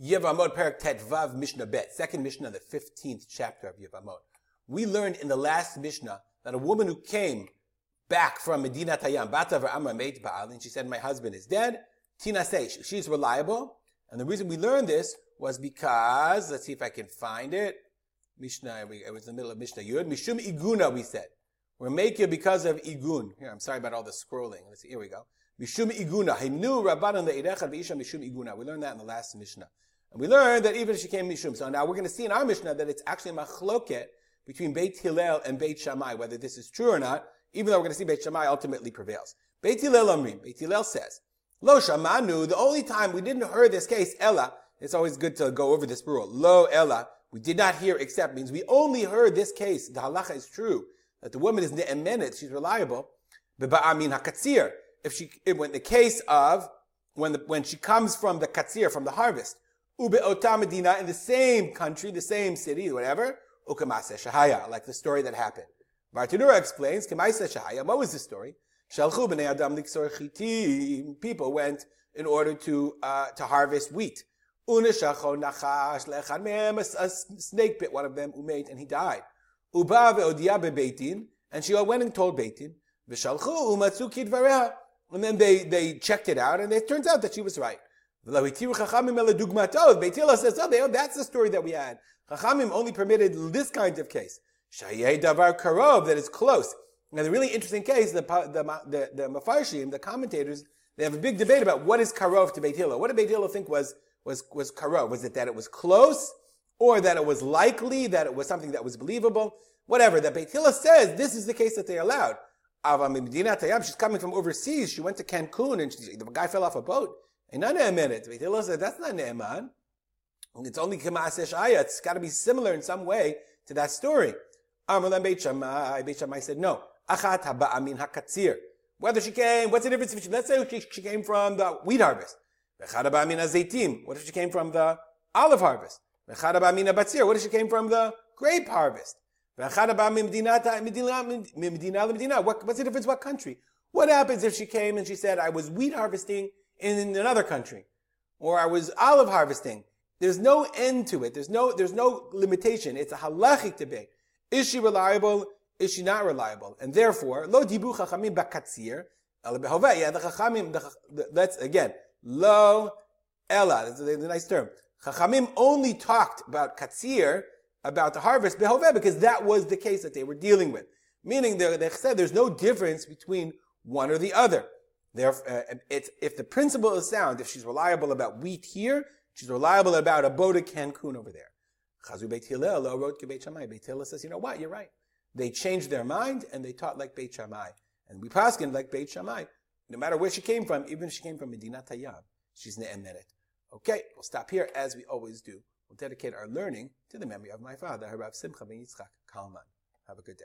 Yevamot Perak Tet Vav Mishnah Bet, second Mishnah, the 15th chapter of Yevamot. We learned in the last Mishnah that a woman who came back from Medinat Hayam, Bata Amra Meit Baal, and she said, my husband is dead. Tina say, she's reliable. And the reason we learned this was because, let's see if I can find it. Mishnah, it was in the middle of Mishnah Yud. Mishum Iguna, we said. We're making because of Igun. Here, I'm sorry about all the scrolling. Let's see, here we go. Mishum Iguna. Himnu Rabbanan Le'irecha V'isha Mishum Iguna. We learned that in the last Mishnah. And we learned that even if she came Mishum. So now we're going to see in our Mishnah that it's actually machloket between Beit Hillel and Beit Shammai, whether this is true or not, even though we're going to see Beit Shammai ultimately prevails. Beit Hillel Amrim. Beit Hillel says, Lo Shamanu, the only time we didn't hear this case, Ella, it's always good to go over this rule. Lo Ella, we did not hear except means we only heard this case. The halacha is true that the woman is ne'emenet, she's reliable. Ba'amin hakatzir. If she, when the case of when the, when she comes from the katzir, from the harvest, ube medina in the same country, the same city, whatever, ukamase shahaya, like the story that happened. Bartanura explains, kemaise shahaya, what was the story? Shalchu b'nei adam chitim. People went in order to, uh, to harvest wheat. Uneshacho nachash mehem, a snake bit one of them, umate, and he died. Uba ve'odia be'beitin, and she went and told Beitin, v'shalchu umatzu kidvareha. And then they, they checked it out, and it turns out that she was right. Beit Hillel says, oh, oh, that's the story that we had. Chachamim only permitted this kind of case. Shayeh davar karov, that is close. Now, the really interesting case, the, the, the, the Mefarshim, the commentators, they have a big debate about what is karov to Beit Hillel. What did Beit Hillel think was, was, was karov? Was it that it was close? Or that it was likely, that it was something that was believable? Whatever. That Beit Hillel says this is the case that they allowed. She's coming from overseas. She went to Cancun and she, the guy fell off a boat. And not Ne'emenet. Beit Hillel said that's not Ne'eman. It's only Kemasesh Ayah. It's got to be similar in some way to that story. Amalan Beit Shammai. Beit Shammai said no. Achat haba'amin hakatzir. Whether she came, what's the difference if she, let's say she, she came from the wheat harvest. What if she came from the olive harvest? What if she came from the grape harvest? What's the difference what country? What happens if she came and she said, I was wheat harvesting in another country? Or I was olive harvesting? There's no end to it. There's no, there's no limitation. It's a halachic debate. Is she reliable? Is she not reliable? And therefore, lo dibu chachamim bakatzir, yeah, the chachamim, that's again, lo ella, that's a nice term. Chachamim only talked about katzir, about the harvest behoveh, because that was the case that they were dealing with. Meaning, they said there's no difference between one or the other. Uh, if the principle is sound, if she's reliable about wheat here, she's reliable about a boat Cancun over there. Chazu Beit Hillel wrote Beit Shammai. Beit Hillel says, you know what, you're right. They changed their mind and they taught like Beit Shammai. And we paskin like Beit Shammai. No matter where she came from, even if she came from Medina Tayyab, she's ne'emenet. Okay, we'll stop here as we always do. We'll dedicate our learning to the memory of my father, Harav Simcha ben Yitzchak Kalman. Have a good day.